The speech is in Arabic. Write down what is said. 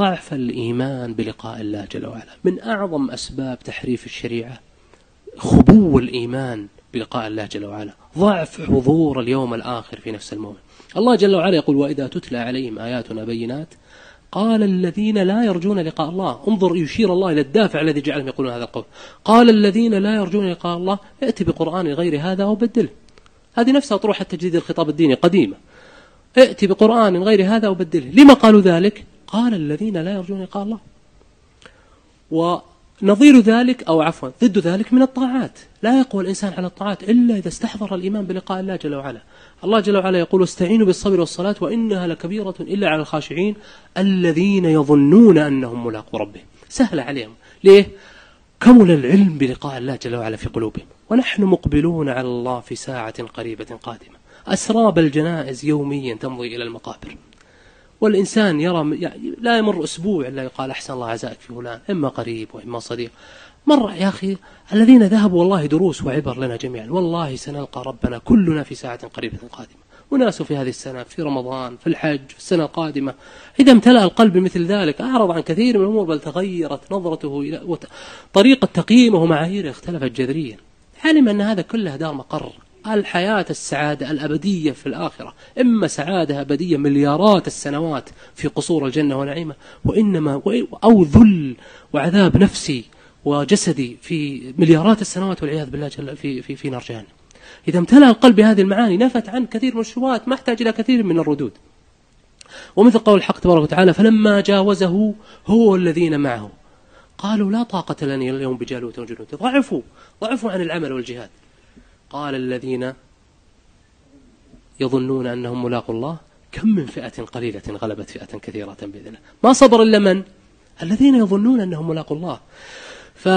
ضعف الإيمان بلقاء الله جل وعلا. من أعظم أسباب تحريف الشريعة خبو الإيمان بلقاء الله جل وعلا. ضعف حضور اليوم الآخر في نفس المؤمن. الله جل وعلا يقول وإذا تتلى عليهم آياتنا بينات قال الذين لا يرجون لقاء الله. انظر يشير الله إلى الدافع الذي جعلهم يقولون هذا القول. قال الذين لا يرجون لقاء الله ائت بقرآن غير هذا وبدله. هذه نفسها طروحة تجديد الخطاب الديني قديمة. ائت بقرآن غير هذا وبدله. لما قالوا ذلك؟ قال الذين لا يرجون لقاء الله. ونظير ذلك أو عفوا ضد ذلك من الطاعات. لا يقوى الإنسان على الطاعات إلا إذا استحضر الإيمان بلقاء الله جل وعلا. الله جل وعلا يقول استعينوا بالصبر والصلاة وإنها لكبيرة إلا على الخاشعين الذين يظنون أنهم ملاقوا ربهم. سهل عليهم. ليه؟ كمل العلم بلقاء الله جل وعلا في قلوبهم. ونحن مقبلون على الله في ساعة قريبة قادمة. أسراب الجنائز يوميا تمضي إلى المقابر. والإنسان يرى يعني لا يمر أسبوع إلا يقال أحسن الله عزائك في فلان إما قريب وإما صديق. مر يا أخي الذين ذهبوا والله دروس وعبر لنا جميعا والله سنلقى ربنا كلنا في ساعة قريبة قادمة. وناس في هذه السنة في رمضان في الحج في السنة القادمة. إذا امتلأ القلب مثل ذلك أعرض عن كثير من الأمور بل تغيرت نظرته إلى طريقة تقييمه ومعاييره اختلفت جذريا. علم أن هذا كله دار مقر. الحياة السعادة الأبدية في الآخرة إما سعادة أبدية مليارات السنوات في قصور الجنة ونعيمة وإنما أو ذل وعذاب نفسي وجسدي في مليارات السنوات والعياذ بالله جل في, في, في نار جهنم. إذا امتلأ القلب بهذه المعاني نفت عن كثير من الشبهات ما احتاج إلى كثير من الردود. ومثل قول الحق تبارك وتعالى فلما جاوزه هو الذين معه قالوا لا طاقة لنا اليوم بجالوت وجنود. ضعفوا ضعفوا عن العمل والجهاد. قال الذين يظنون أنهم ملاقوا الله كم من فئة قليلة غلبت فئة كثيرة بإذنه. ما صبر إلا من؟ الذين يظنون أنهم ملاقوا الله. ف